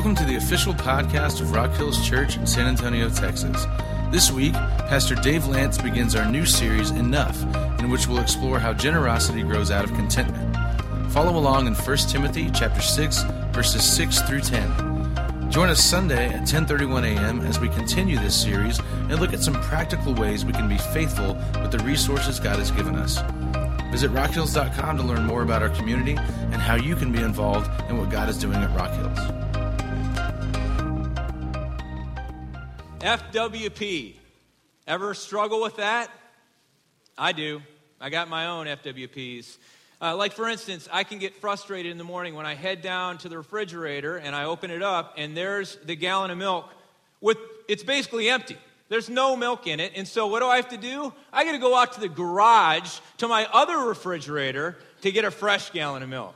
Welcome to the official podcast of Rock Hills Church in San Antonio, Texas. This week, Pastor Dave Lance begins our new series, Enough, in which we'll explore how generosity grows out of contentment. Follow along in 1 Timothy chapter 6, verses 6 through 10. Join us Sunday at 10:31 a.m. as we continue this series and look at some practical ways we can be faithful with the resources God has given us. Visit rockhills.com to learn more about our community and how you can be involved in what God is doing at Rock Hills. FWP. Ever struggle with that? I do. I got my own FWPs. Uh, like, for instance, I can get frustrated in the morning when I head down to the refrigerator and I open it up, and there's the gallon of milk with it's basically empty. There's no milk in it. And so, what do I have to do? I got to go out to the garage to my other refrigerator to get a fresh gallon of milk.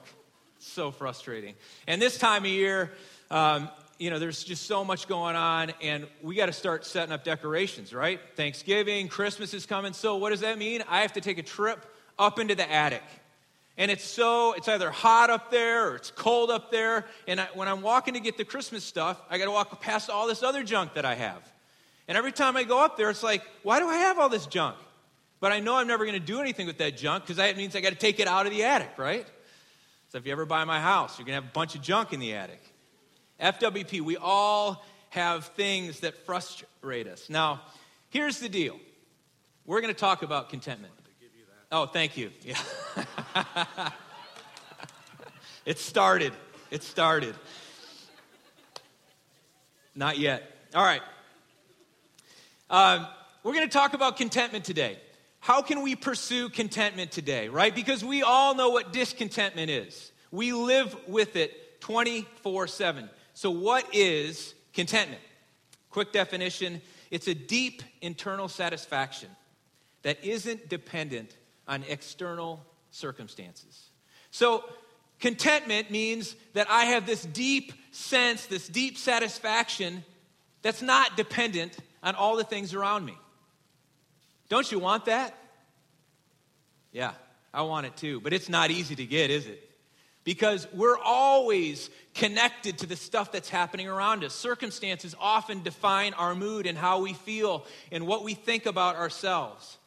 So frustrating. And this time of year, um, you know, there's just so much going on, and we got to start setting up decorations, right? Thanksgiving, Christmas is coming. So, what does that mean? I have to take a trip up into the attic. And it's so, it's either hot up there or it's cold up there. And I, when I'm walking to get the Christmas stuff, I got to walk past all this other junk that I have. And every time I go up there, it's like, why do I have all this junk? But I know I'm never going to do anything with that junk because that means I got to take it out of the attic, right? So if you ever buy my house, you're going to have a bunch of junk in the attic. FWP, we all have things that frustrate us. Now, here's the deal we're going to talk about contentment. Oh, thank you. Yeah. it started. It started. Not yet. All right. Um, we're going to talk about contentment today. How can we pursue contentment today, right? Because we all know what discontentment is. We live with it 24 7. So, what is contentment? Quick definition it's a deep internal satisfaction that isn't dependent on external circumstances. So, contentment means that I have this deep sense, this deep satisfaction that's not dependent on all the things around me. Don't you want that? Yeah, I want it too, but it's not easy to get, is it? Because we're always connected to the stuff that's happening around us. Circumstances often define our mood and how we feel and what we think about ourselves.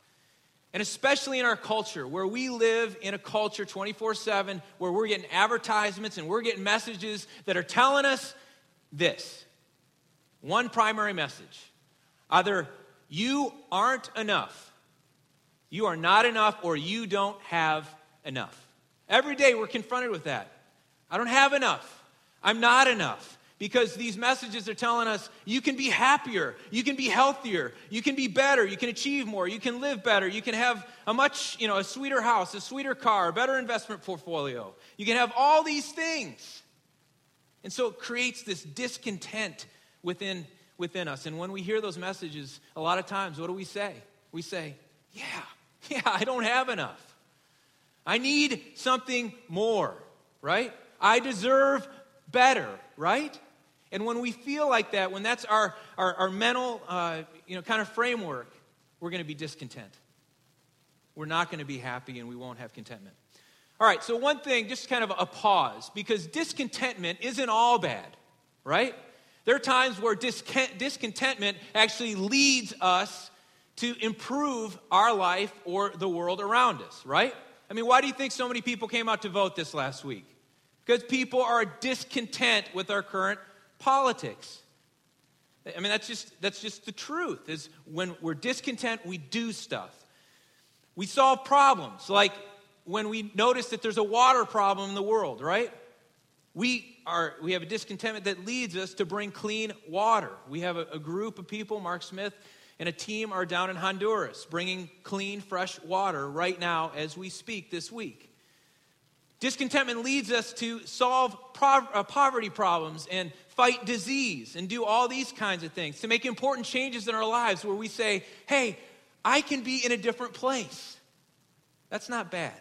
And especially in our culture, where we live in a culture 24 7, where we're getting advertisements and we're getting messages that are telling us this one primary message either you aren't enough, you are not enough, or you don't have enough. Every day we're confronted with that. I don't have enough. I'm not enough. Because these messages are telling us you can be happier, you can be healthier, you can be better, you can achieve more, you can live better, you can have a much, you know, a sweeter house, a sweeter car, a better investment portfolio. You can have all these things. And so it creates this discontent within, within us. And when we hear those messages, a lot of times, what do we say? We say, Yeah, yeah, I don't have enough. I need something more, right? I deserve better, right? And when we feel like that, when that's our, our, our mental, uh, you know, kind of framework, we're going to be discontent. We're not going to be happy and we won't have contentment. All right, so one thing, just kind of a pause, because discontentment isn't all bad, right? There are times where discontentment actually leads us to improve our life or the world around us, right? I mean, why do you think so many people came out to vote this last week? Because people are discontent with our current politics. I mean, that's just, that's just the truth, is when we're discontent, we do stuff. We solve problems, like when we notice that there's a water problem in the world, right? We, are, we have a discontentment that leads us to bring clean water. We have a, a group of people, Mark Smith and a team are down in Honduras bringing clean, fresh water right now as we speak this week. Discontentment leads us to solve uh, poverty problems and fight disease and do all these kinds of things, to make important changes in our lives where we say, hey, I can be in a different place. That's not bad.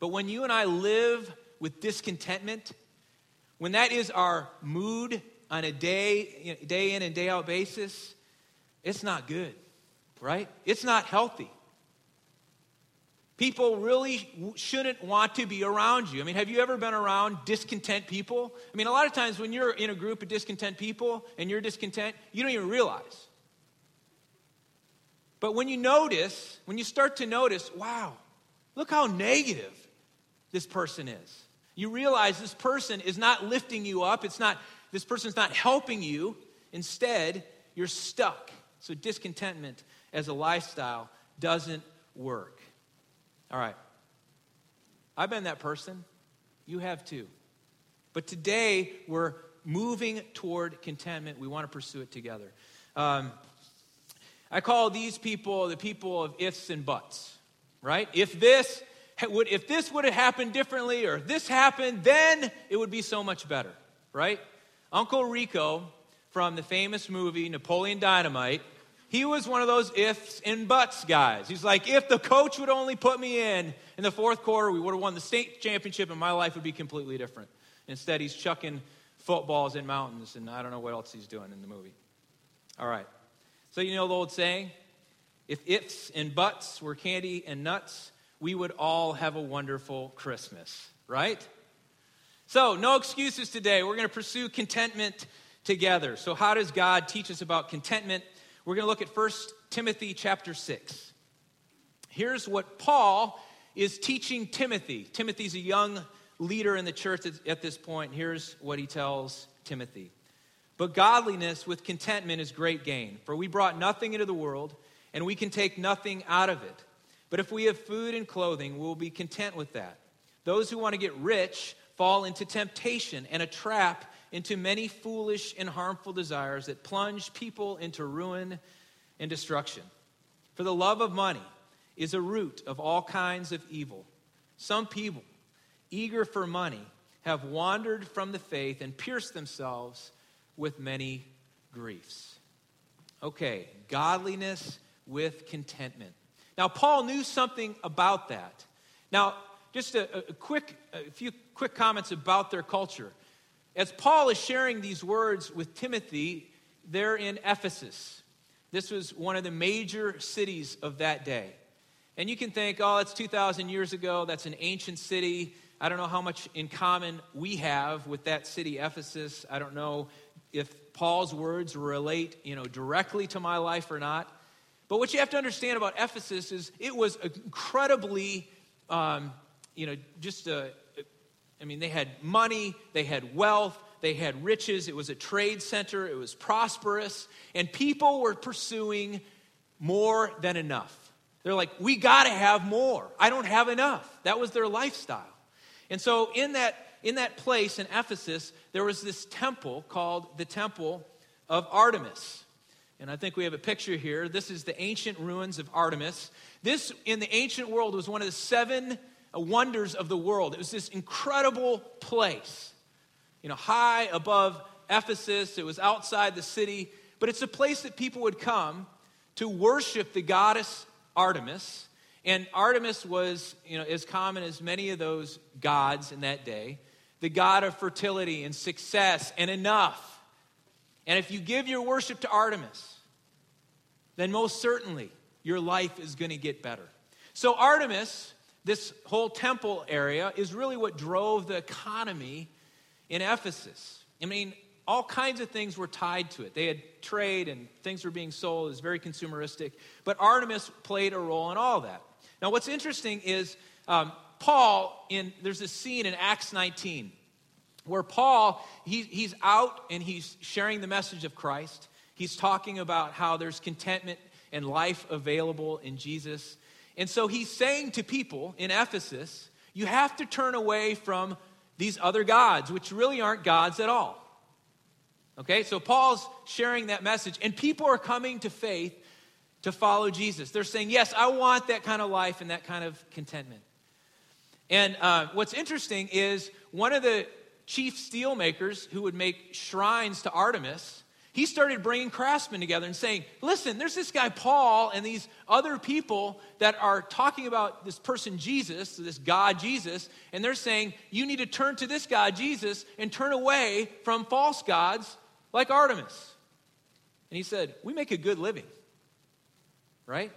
But when you and I live with discontentment, when that is our mood on a day, day in and day out basis, it's not good, right? It's not healthy. People really shouldn't want to be around you. I mean, have you ever been around discontent people? I mean, a lot of times when you're in a group of discontent people and you're discontent, you don't even realize. But when you notice, when you start to notice, wow, look how negative this person is. You realize this person is not lifting you up. It's not, this person's not helping you. Instead, you're stuck. So discontentment as a lifestyle doesn't work. All right. I've been that person. You have too. But today, we're moving toward contentment. We want to pursue it together. Um, I call these people the people of ifs and buts, right? If this would, if this would have happened differently or if this happened, then it would be so much better, right? Uncle Rico from the famous movie Napoleon Dynamite he was one of those ifs and buts guys. He's like, if the coach would only put me in in the fourth quarter, we would have won the state championship and my life would be completely different. Instead, he's chucking footballs in mountains and I don't know what else he's doing in the movie. All right. So, you know the old saying? If ifs and buts were candy and nuts, we would all have a wonderful Christmas, right? So, no excuses today. We're going to pursue contentment together. So, how does God teach us about contentment? We're going to look at 1 Timothy chapter 6. Here's what Paul is teaching Timothy. Timothy's a young leader in the church at this point. Here's what he tells Timothy. But godliness with contentment is great gain, for we brought nothing into the world, and we can take nothing out of it. But if we have food and clothing, we'll be content with that. Those who want to get rich fall into temptation and a trap into many foolish and harmful desires that plunge people into ruin and destruction. For the love of money is a root of all kinds of evil. Some people, eager for money, have wandered from the faith and pierced themselves with many griefs. Okay, godliness with contentment. Now, Paul knew something about that. Now, just a, a quick, a few quick comments about their culture. As Paul is sharing these words with Timothy, they're in Ephesus. This was one of the major cities of that day. And you can think, oh, that's 2,000 years ago. That's an ancient city. I don't know how much in common we have with that city, Ephesus. I don't know if Paul's words relate, you know, directly to my life or not. But what you have to understand about Ephesus is it was incredibly, um, you know, just a, I mean, they had money, they had wealth, they had riches. It was a trade center, it was prosperous, and people were pursuing more than enough. They're like, we got to have more. I don't have enough. That was their lifestyle. And so, in that, in that place in Ephesus, there was this temple called the Temple of Artemis. And I think we have a picture here. This is the ancient ruins of Artemis. This, in the ancient world, was one of the seven Uh, wonders of the world. It was this incredible place, you know, high above Ephesus. It was outside the city, but it's a place that people would come to worship the goddess Artemis. And Artemis was, you know, as common as many of those gods in that day, the god of fertility and success and enough. And if you give your worship to Artemis, then most certainly your life is going to get better. So Artemis this whole temple area is really what drove the economy in Ephesus. I mean, all kinds of things were tied to it. They had trade and things were being sold. It was very consumeristic. But Artemis played a role in all that. Now, what's interesting is um, Paul, in, there's a scene in Acts 19 where Paul, he, he's out and he's sharing the message of Christ. He's talking about how there's contentment and life available in Jesus. And so he's saying to people in Ephesus, you have to turn away from these other gods, which really aren't gods at all. Okay, so Paul's sharing that message, and people are coming to faith to follow Jesus. They're saying, Yes, I want that kind of life and that kind of contentment. And uh, what's interesting is one of the chief steelmakers who would make shrines to Artemis he started bringing craftsmen together and saying, Listen, there's this guy Paul and these other people that are talking about this person Jesus, this God Jesus, and they're saying, You need to turn to this God Jesus and turn away from false gods like Artemis. And he said, We make a good living, right?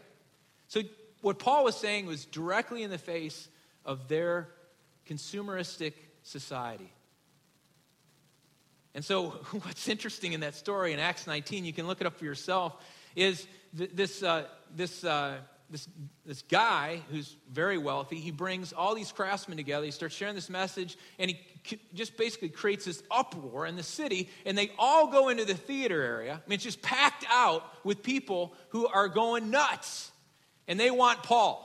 So what Paul was saying was directly in the face of their consumeristic society. And so, what's interesting in that story in Acts 19, you can look it up for yourself, is th- this, uh, this, uh, this, this guy who's very wealthy, he brings all these craftsmen together. He starts sharing this message, and he just basically creates this uproar in the city, and they all go into the theater area. I mean, it's just packed out with people who are going nuts, and they want Paul.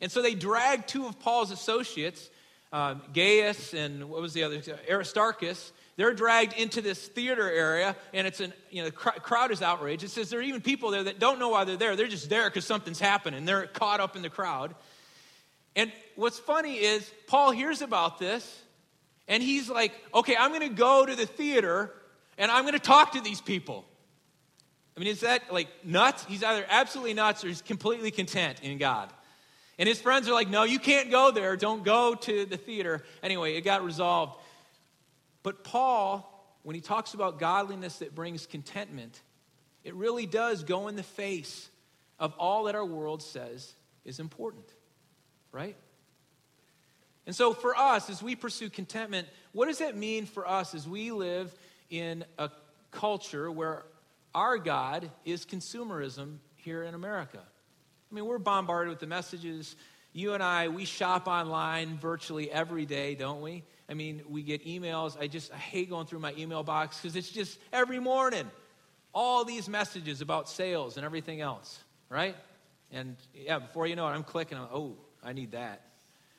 And so they drag two of Paul's associates, uh, Gaius and what was the other, Aristarchus, they're dragged into this theater area, and it's an, you know, the crowd is outraged. It says there are even people there that don't know why they're there. They're just there because something's happening. They're caught up in the crowd. And what's funny is Paul hears about this, and he's like, okay, I'm going to go to the theater, and I'm going to talk to these people. I mean, is that like nuts? He's either absolutely nuts or he's completely content in God. And his friends are like, no, you can't go there. Don't go to the theater. Anyway, it got resolved. But Paul, when he talks about godliness that brings contentment, it really does go in the face of all that our world says is important, right? And so for us, as we pursue contentment, what does that mean for us as we live in a culture where our God is consumerism here in America? I mean, we're bombarded with the messages. You and I, we shop online virtually every day, don't we? I mean, we get emails. I just I hate going through my email box because it's just every morning all these messages about sales and everything else, right? And yeah, before you know it, I'm clicking. I'm, oh, I need that.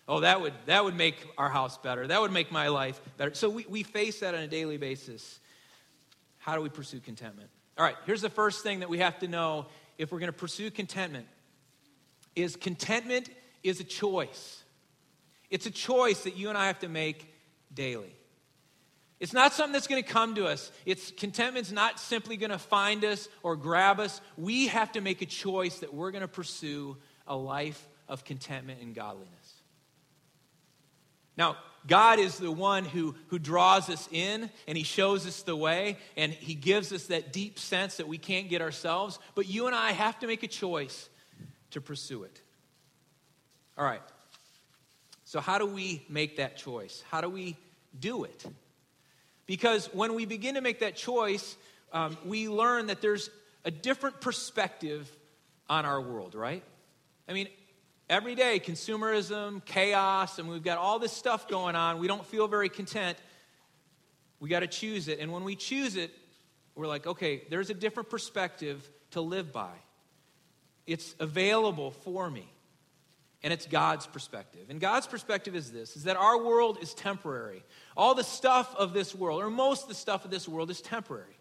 Oh, that would that would make our house better. That would make my life better. So we, we face that on a daily basis. How do we pursue contentment? All right, here's the first thing that we have to know if we're going to pursue contentment is contentment is a choice. It's a choice that you and I have to make daily. It's not something that's going to come to us. It's contentment's not simply going to find us or grab us. We have to make a choice that we're going to pursue a life of contentment and godliness. Now, God is the one who, who draws us in and He shows us the way and He gives us that deep sense that we can't get ourselves. But you and I have to make a choice to pursue it. All right. So, how do we make that choice? How do we do it. Because when we begin to make that choice, um, we learn that there's a different perspective on our world, right? I mean, every day, consumerism, chaos, and we've got all this stuff going on. We don't feel very content. We got to choose it. And when we choose it, we're like, okay, there's a different perspective to live by. It's available for me and it's God's perspective. And God's perspective is this is that our world is temporary. All the stuff of this world, or most of the stuff of this world is temporary.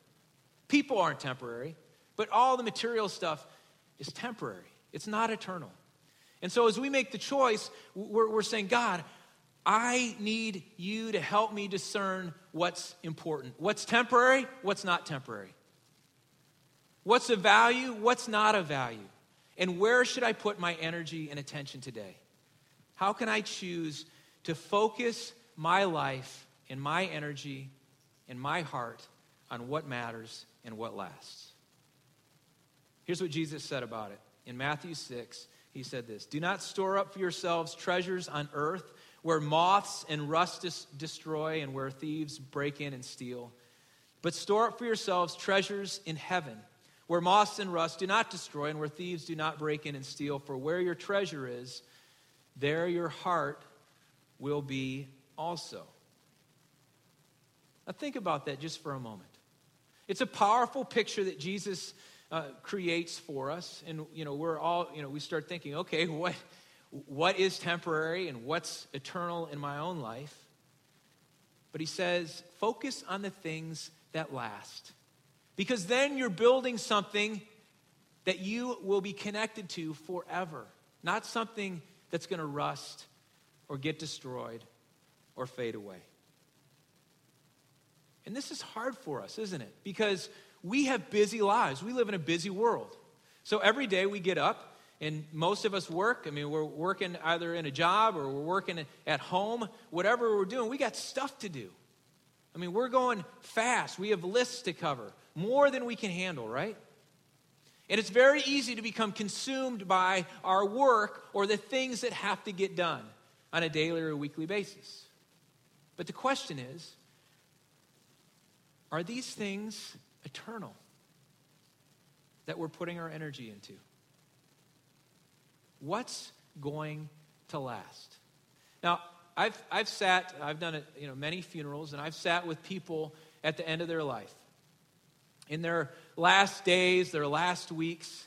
People aren't temporary, but all the material stuff is temporary. It's not eternal. And so as we make the choice, we're, we're saying, God, I need you to help me discern what's important. What's temporary, what's not temporary. What's of value, what's not of value. And where should I put my energy and attention today? How can I choose to focus my life and my energy and my heart on what matters and what lasts? Here's what Jesus said about it. In Matthew 6, he said this Do not store up for yourselves treasures on earth where moths and rust destroy and where thieves break in and steal, but store up for yourselves treasures in heaven where moss and rust do not destroy, and where thieves do not break in and steal. For where your treasure is, there your heart will be also. Now, think about that just for a moment. It's a powerful picture that Jesus uh, creates for us. And, you know, we're all, you know, we start thinking, okay, what, what is temporary and what's eternal in my own life? But he says, focus on the things that last. Because then you're building something that you will be connected to forever, not something that's going to rust or get destroyed or fade away. And this is hard for us, isn't it? Because we have busy lives. We live in a busy world. So every day we get up, and most of us work. I mean, we're working either in a job or we're working at home, whatever we're doing, we got stuff to do. I mean, we're going fast. We have lists to cover more than we can handle, right? And it's very easy to become consumed by our work or the things that have to get done on a daily or weekly basis. But the question is are these things eternal that we're putting our energy into? What's going to last? Now, I've, I've sat, I've done you know, many funerals, and I've sat with people at the end of their life. In their last days, their last weeks.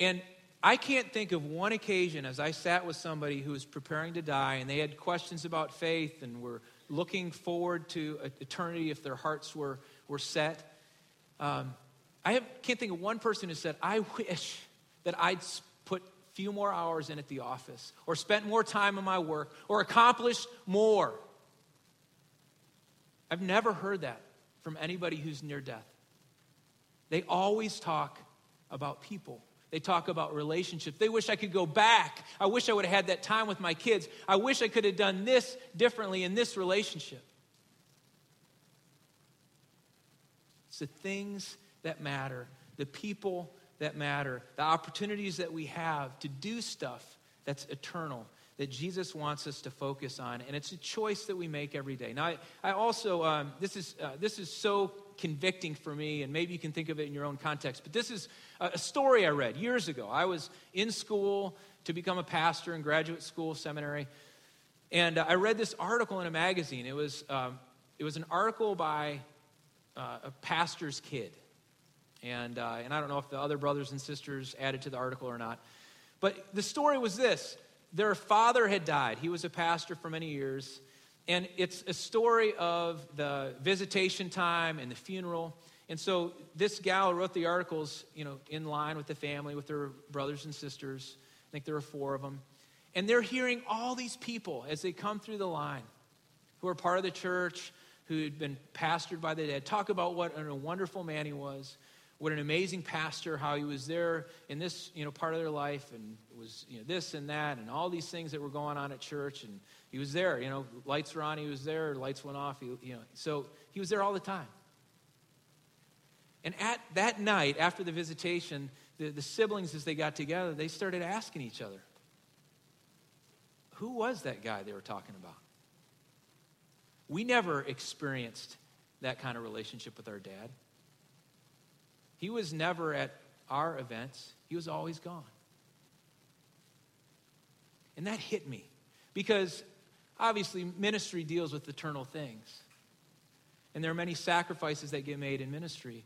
And I can't think of one occasion as I sat with somebody who was preparing to die and they had questions about faith and were looking forward to eternity if their hearts were, were set. Um, I have, can't think of one person who said, I wish that I'd put a few more hours in at the office or spent more time on my work or accomplished more. I've never heard that from anybody who's near death. They always talk about people. They talk about relationships. They wish I could go back. I wish I would have had that time with my kids. I wish I could have done this differently in this relationship. It's the things that matter, the people that matter, the opportunities that we have to do stuff that's eternal, that Jesus wants us to focus on. And it's a choice that we make every day. Now, I, I also, um, this, is, uh, this is so convicting for me, and maybe you can think of it in your own context. But this is a story I read years ago. I was in school to become a pastor in graduate school, seminary, and uh, I read this article in a magazine. It was, um, it was an article by uh, a pastor's kid. And, uh, and I don't know if the other brothers and sisters added to the article or not. But the story was this their father had died. He was a pastor for many years. And it's a story of the visitation time and the funeral. And so this gal wrote the articles, you know, in line with the family, with their brothers and sisters. I think there were four of them. And they're hearing all these people as they come through the line who are part of the church, who had been pastored by the dead, talk about what a wonderful man he was, what an amazing pastor, how he was there in this, you know, part of their life, and it was, you know, this and that, and all these things that were going on at church, and he was there, you know, lights were on, he was there, lights went off, he, you know, so he was there all the time. And at that night, after the visitation, the, the siblings, as they got together, they started asking each other, who was that guy they were talking about? We never experienced that kind of relationship with our dad. He was never at our events, he was always gone. And that hit me because Obviously, ministry deals with eternal things. And there are many sacrifices that get made in ministry.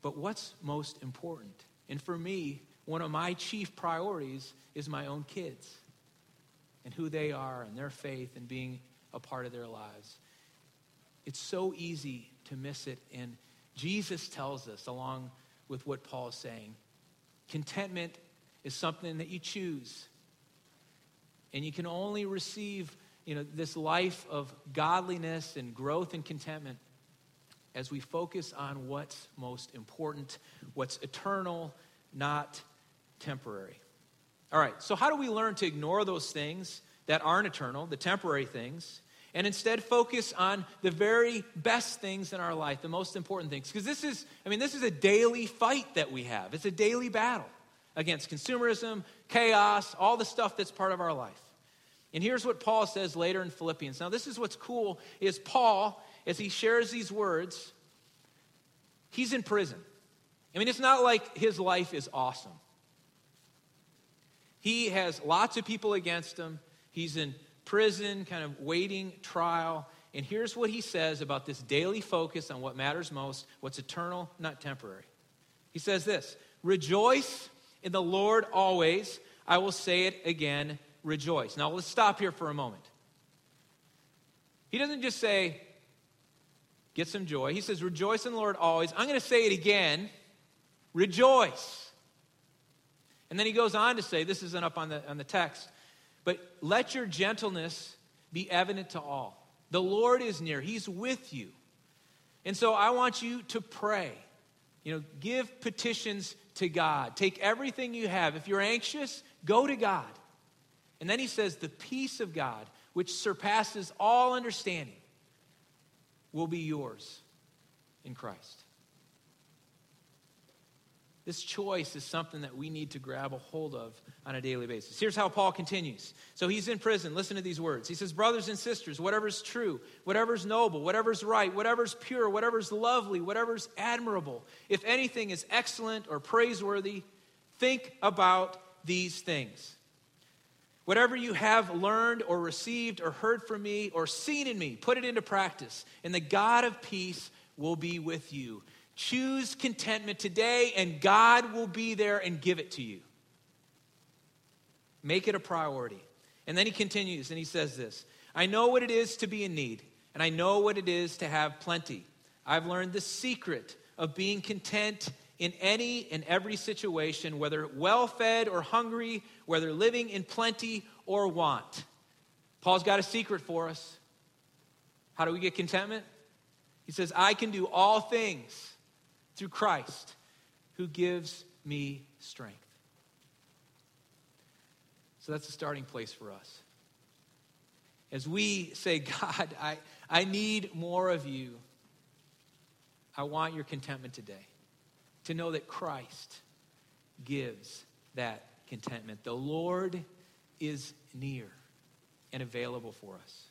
But what's most important? And for me, one of my chief priorities is my own kids and who they are and their faith and being a part of their lives. It's so easy to miss it. And Jesus tells us, along with what Paul is saying, contentment is something that you choose. And you can only receive you know, this life of godliness and growth and contentment as we focus on what's most important, what's eternal, not temporary. All right, so how do we learn to ignore those things that aren't eternal, the temporary things, and instead focus on the very best things in our life, the most important things? Because this is, I mean, this is a daily fight that we have, it's a daily battle against consumerism, chaos, all the stuff that's part of our life. And here's what Paul says later in Philippians. Now, this is what's cool is Paul, as he shares these words, he's in prison. I mean, it's not like his life is awesome. He has lots of people against him. He's in prison, kind of waiting trial. And here's what he says about this daily focus on what matters most, what's eternal, not temporary. He says this Rejoice in the Lord always. I will say it again rejoice. Now, let's stop here for a moment. He doesn't just say, get some joy. He says, rejoice in the Lord always. I'm going to say it again rejoice. And then he goes on to say, this isn't up on the, on the text, but let your gentleness be evident to all. The Lord is near, He's with you. And so I want you to pray. You know, give petitions to God. Take everything you have. If you're anxious, go to God. And then he says, The peace of God, which surpasses all understanding, will be yours in Christ. This choice is something that we need to grab a hold of on a daily basis. Here's how Paul continues. So he's in prison. Listen to these words. He says, Brothers and sisters, whatever's true, whatever's noble, whatever's right, whatever's pure, whatever's lovely, whatever's admirable, if anything is excellent or praiseworthy, think about these things. Whatever you have learned or received or heard from me or seen in me, put it into practice, and the God of peace will be with you. Choose contentment today, and God will be there and give it to you. Make it a priority. And then he continues and he says this I know what it is to be in need, and I know what it is to have plenty. I've learned the secret of being content in any and every situation, whether well fed or hungry, whether living in plenty or want. Paul's got a secret for us. How do we get contentment? He says, I can do all things through Christ who gives me strength. So that's a starting place for us. As we say, God, I, I need more of you, I want your contentment today. To know that Christ gives that contentment. The Lord is near and available for us.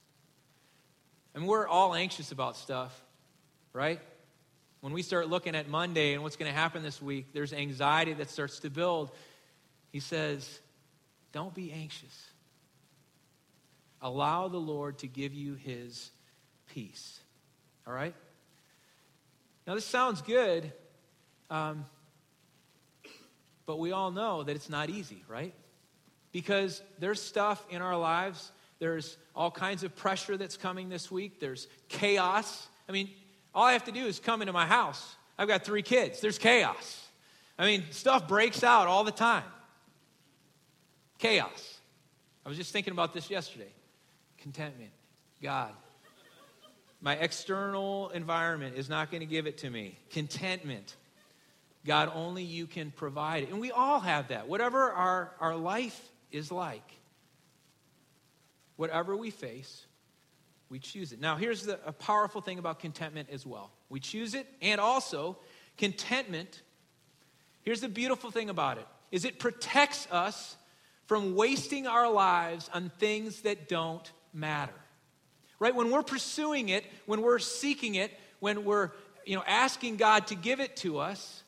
And we're all anxious about stuff, right? When we start looking at Monday and what's going to happen this week, there's anxiety that starts to build. He says, Don't be anxious. Allow the Lord to give you his peace. All right? Now, this sounds good, um, but we all know that it's not easy, right? Because there's stuff in our lives, there's all kinds of pressure that's coming this week, there's chaos. I mean, all I have to do is come into my house. I've got three kids. There's chaos. I mean, stuff breaks out all the time. Chaos. I was just thinking about this yesterday. Contentment. God. My external environment is not going to give it to me. Contentment. God, only you can provide it. And we all have that. Whatever our, our life is like, whatever we face, we choose it. Now, here's the, a powerful thing about contentment as well. We choose it, and also, contentment, here's the beautiful thing about it, is it protects us from wasting our lives on things that don't matter. Right? When we're pursuing it, when we're seeking it, when we're you know, asking God to give it to us,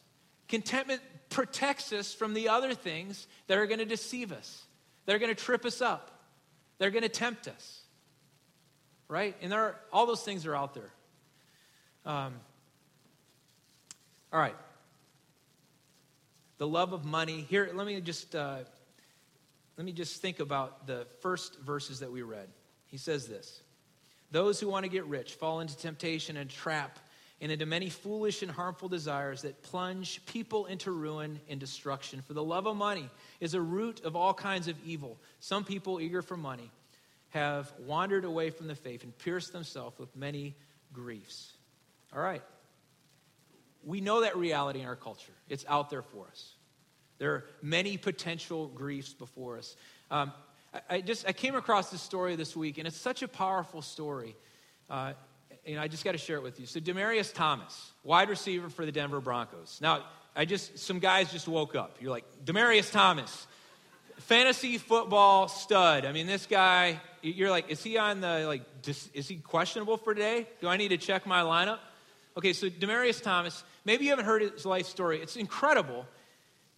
contentment protects us from the other things that are going to deceive us, They're going to trip us up, They're going to tempt us right? And there are, all those things are out there. Um, all right. The love of money. Here, let me just uh, let me just think about the first verses that we read. He says this: "Those who want to get rich fall into temptation and trap." and into many foolish and harmful desires that plunge people into ruin and destruction. For the love of money is a root of all kinds of evil. Some people, eager for money, have wandered away from the faith and pierced themselves with many griefs. All right. We know that reality in our culture, it's out there for us. There are many potential griefs before us. Um, I, I, just I came across this story this week, and it's such a powerful story. Uh, and I just got to share it with you. So, Demaryius Thomas, wide receiver for the Denver Broncos. Now, I just some guys just woke up. You're like Demaryius Thomas, fantasy football stud. I mean, this guy you're like, is he on the, like, is he questionable for today? Do I need to check my lineup? Okay, so Demaryius Thomas, maybe you haven't heard his life story. It's incredible.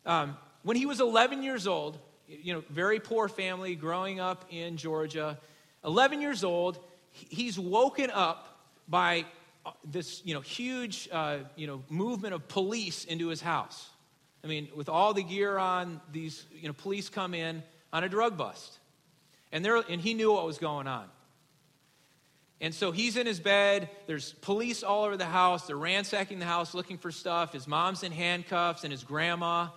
Um, when he was 11 years old, you know, very poor family, growing up in Georgia, 11 years old, he's woken up by uh, this, you know, huge, uh, you know, movement of police into his house. I mean, with all the gear on, these, you know, police come in on a drug bust. And, there, and he knew what was going on. And so he's in his bed. There's police all over the house. They're ransacking the house looking for stuff. His mom's in handcuffs and his grandma.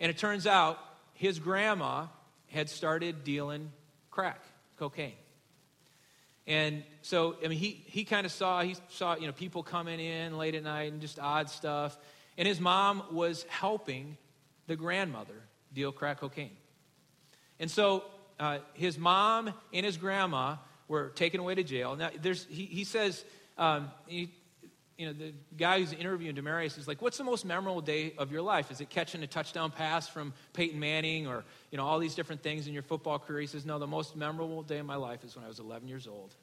And it turns out his grandma had started dealing crack, cocaine. And so, I mean, he, he kind of saw, he saw, you know, people coming in late at night and just odd stuff. And his mom was helping the grandmother deal crack cocaine. And so uh, his mom and his grandma were taken away to jail. Now, there's, he, he says um, he, you know, the guy who's interviewing Demaryius is like, what's the most memorable day of your life? Is it catching a touchdown pass from Peyton Manning or, you know, all these different things in your football career? He says, no, the most memorable day of my life is when I was 11 years old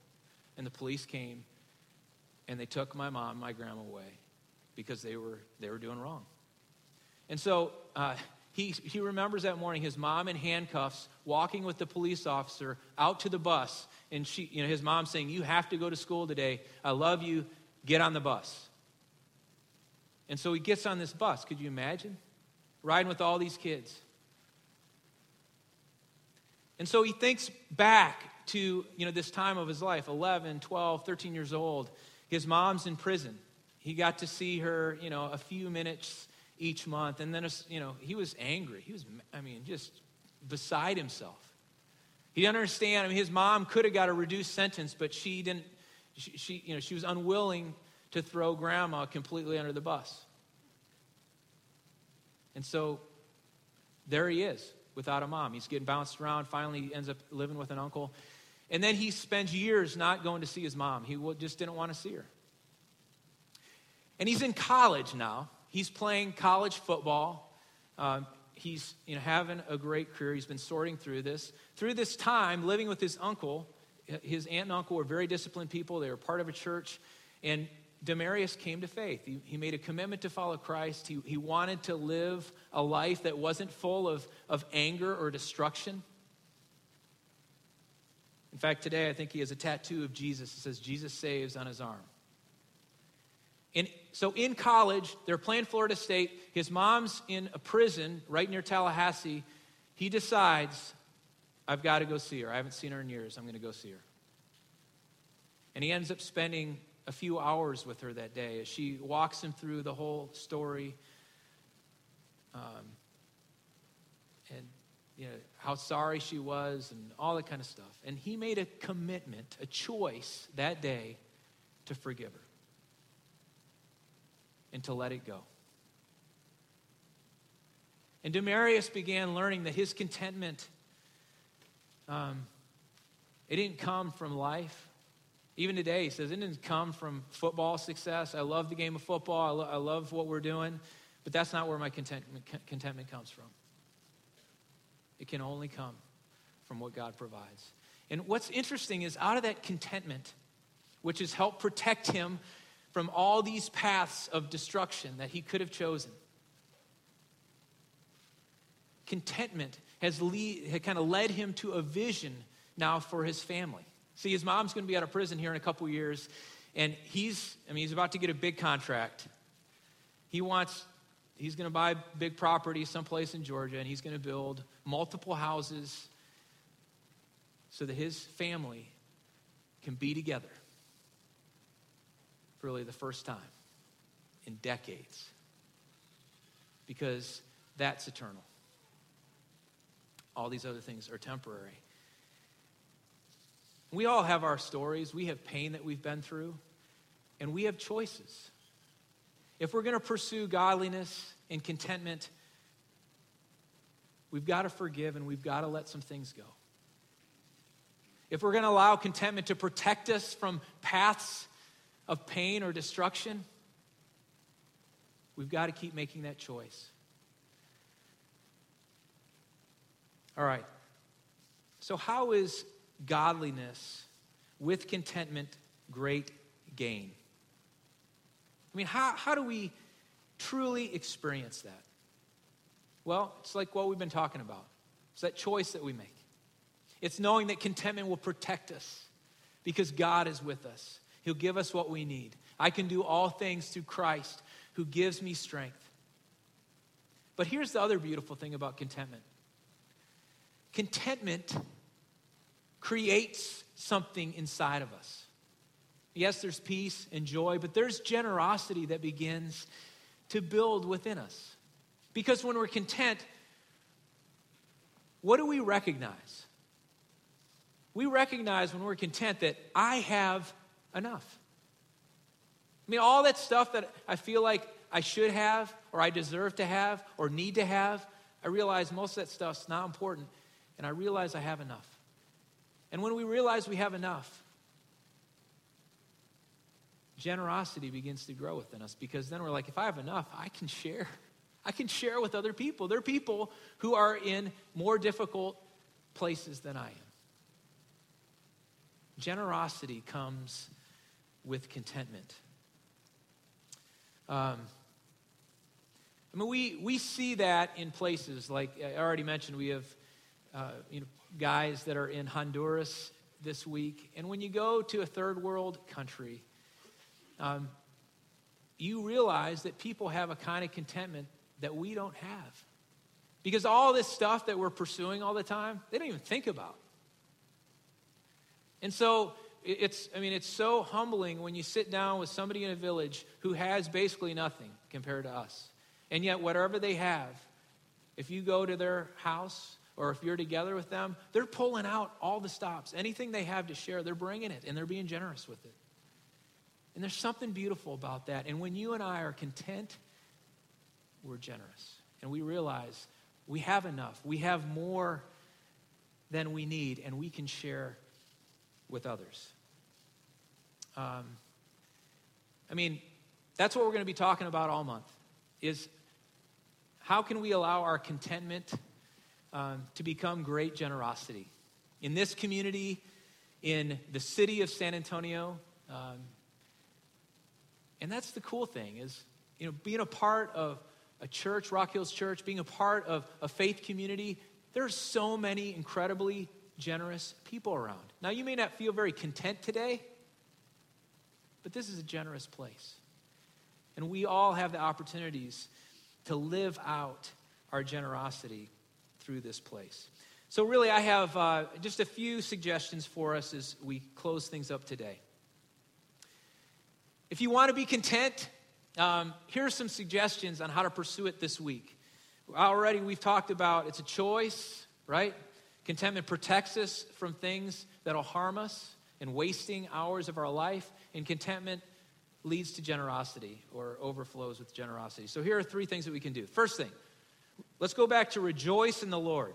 and the police came and they took my mom, my grandma away because they were, they were doing wrong. And so uh, he, he remembers that morning his mom in handcuffs walking with the police officer out to the bus. And she, you know, his mom saying, You have to go to school today. I love you. Get on the bus. And so he gets on this bus. Could you imagine? Riding with all these kids. And so he thinks back to you know, this time of his life 11, 12, 13 years old. His mom's in prison. He got to see her you know, a few minutes each month. And then you know, he was angry. He was, I mean, just beside himself. He didn't understand. I mean, his mom could have got a reduced sentence, but she didn't. She, she, you know, she was unwilling to throw grandma completely under the bus. And so there he is without a mom. He's getting bounced around. Finally, he ends up living with an uncle. And then he spends years not going to see his mom. He just didn't want to see her. And he's in college now. He's playing college football. Um, he's you know, having a great career. He's been sorting through this. Through this time, living with his uncle, his aunt and uncle were very disciplined people. They were part of a church. And Demaryius came to faith. He, he made a commitment to follow Christ. He, he wanted to live a life that wasn't full of, of anger or destruction. In fact, today I think he has a tattoo of Jesus that says, Jesus saves on his arm. And so in college, they're playing Florida State. His mom's in a prison right near Tallahassee. He decides, I've got to go see her. I haven't seen her in years. I'm going to go see her. And he ends up spending a few hours with her that day as she walks him through the whole story. Um, and you know, how sorry she was and all that kind of stuff. And he made a commitment, a choice that day to forgive her and to let it go. And Demaryius began learning that his contentment, um, it didn't come from life. Even today, he says, it didn't come from football success. I love the game of football. I, lo- I love what we're doing. But that's not where my contentment, contentment comes from. It can only come from what God provides. And what's interesting is out of that contentment, which has helped protect him from all these paths of destruction that he could have chosen. Contentment has lead, kind of led him to a vision now for his family. See, his mom's going to be out of prison here in a couple years, and he's, I mean, he's about to get a big contract. He wants, he's going to buy big property someplace in Georgia, and he's going to build multiple houses so that his family can be together really the first time in decades because that's eternal. All these other things are temporary. We all have our stories. We have pain that we've been through, and we have choices. If we're going to pursue godliness and contentment, we've got to forgive and we've got to let some things go. If we're going to allow contentment to protect us from paths of pain or destruction, we've got to keep making that choice. All right. So, how is godliness with contentment great gain? I mean, how, how do we truly experience that? Well, it's like what we've been talking about. It's that choice that we make. It's knowing that contentment will protect us because God is with us. He'll give us what we need. I can do all things through Christ who gives me strength. But here's the other beautiful thing about contentment contentment creates something inside of us. Yes, there's peace and joy, but there's generosity that begins to build within us. Because when we're content, what do we recognize? We recognize when we're content that I have enough. I mean, all that stuff that I feel like I should have, or I deserve to have, or need to have, I realize most of that stuff's not important, and I realize I have enough. And when we realize we have enough, generosity begins to grow within us because then we're like, if I have enough, I can share. I can share with other people. There are people who are in more difficult places than I am. Generosity comes with contentment. Um, I mean, we, we see that in places like I already mentioned, we have uh, you know, guys that are in Honduras this week. And when you go to a third world country, um, you realize that people have a kind of contentment that we don't have. Because all this stuff that we're pursuing all the time, they don't even think about. And so it's, I mean, it's so humbling when you sit down with somebody in a village who has basically nothing compared to us. And yet, whatever they have, if you go to their house or if you're together with them, they're pulling out all the stops. Anything they have to share, they're bringing it and they're being generous with it. And there's something beautiful about that. And when you and I are content, we're generous. And we realize we have enough, we have more than we need, and we can share with others. Um, I mean, that's what we're going to be talking about all month is how can we allow our contentment um, to become great generosity in this community in the city of san antonio um, and that's the cool thing is you know being a part of a church rock hills church being a part of a faith community there's so many incredibly generous people around. Now, you may not feel very content today, but this is a generous place. And we all have the opportunities to live out our generosity through this place. So, really, I have uh, just a few suggestions for us as we close things up today. If you want to be content, um, here are some suggestions on how to pursue it this week. Already, we've talked about it's a choice, right? Contentment protects us from things that'll harm us and wasting hours of our life. And contentment leads to generosity or overflows with generosity. So here are three things that we can do. First thing, let's go back to rejoice in the Lord.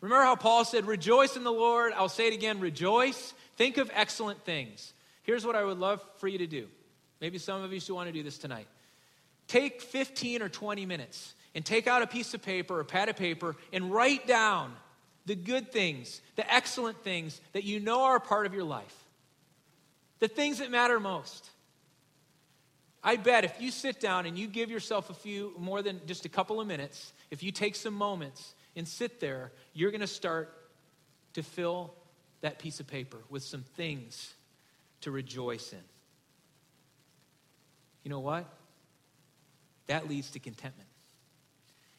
Remember how Paul said, Rejoice in the Lord. I'll say it again, rejoice. Think of excellent things. Here's what I would love for you to do. Maybe some of you still want to do this tonight. Take 15 or 20 minutes and take out a piece of paper or pad of paper and write down the good things, the excellent things that you know are a part of your life, the things that matter most. I bet if you sit down and you give yourself a few, more than just a couple of minutes, if you take some moments and sit there, you're going to start to fill that piece of paper with some things to rejoice in. You know what? That leads to contentment.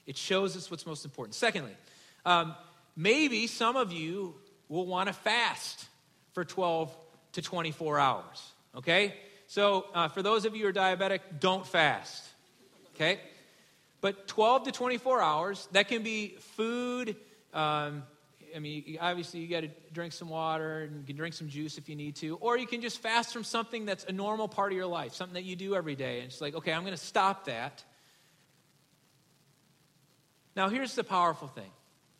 It shows us what's most important. Secondly, um, maybe some of you will want to fast for 12 to 24 hours, okay? So, uh, for those of you who are diabetic, don't fast, okay? But 12 to 24 hours, that can be food. Um, I mean, obviously, you got to drink some water and you can drink some juice if you need to. Or you can just fast from something that's a normal part of your life, something that you do every day. And it's like, okay, I'm going to stop that. Now, here's the powerful thing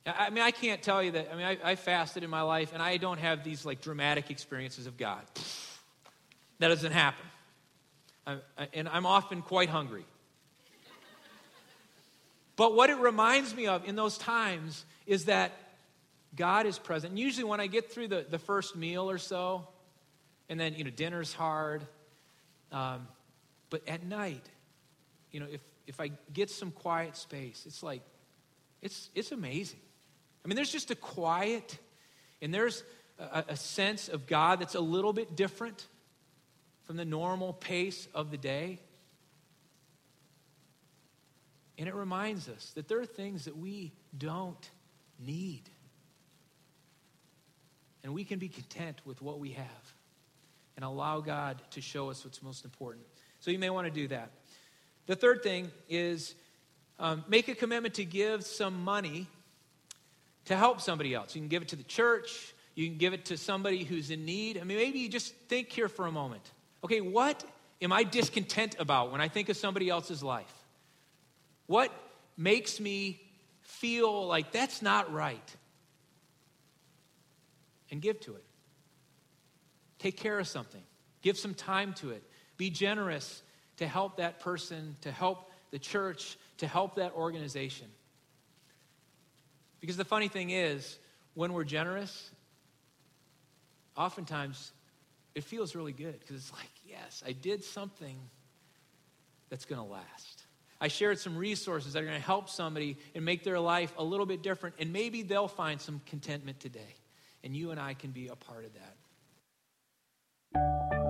I mean, I can't tell you that. I mean, I, I, fasted in my life, and I don't have these like dramatic experiences of God. That doesn't happen. I, and I'm often quite hungry. But what it reminds me of in those times is that God is present. And usually, when I get through the, the first meal or so, and then, you know, dinner's hard. Um, but at night, you know, if, if I get some quiet space, it's like, it's, it's amazing. I mean, there's just a quiet, and there's a, a sense of God that's a little bit different from the normal pace of the day. And it reminds us that there are things that we don't need. And we can be content with what we have and allow God to show us what's most important. So you may want to do that. The third thing is um, make a commitment to give some money to help somebody else. You can give it to the church, you can give it to somebody who's in need. I mean, maybe you just think here for a moment. Okay, what am I discontent about when I think of somebody else's life? What makes me feel like that's not right? And give to it. Take care of something. Give some time to it. Be generous to help that person, to help the church, to help that organization. Because the funny thing is, when we're generous, oftentimes it feels really good because it's like, yes, I did something that's going to last. I shared some resources that are going to help somebody and make their life a little bit different, and maybe they'll find some contentment today. And you and I can be a part of that.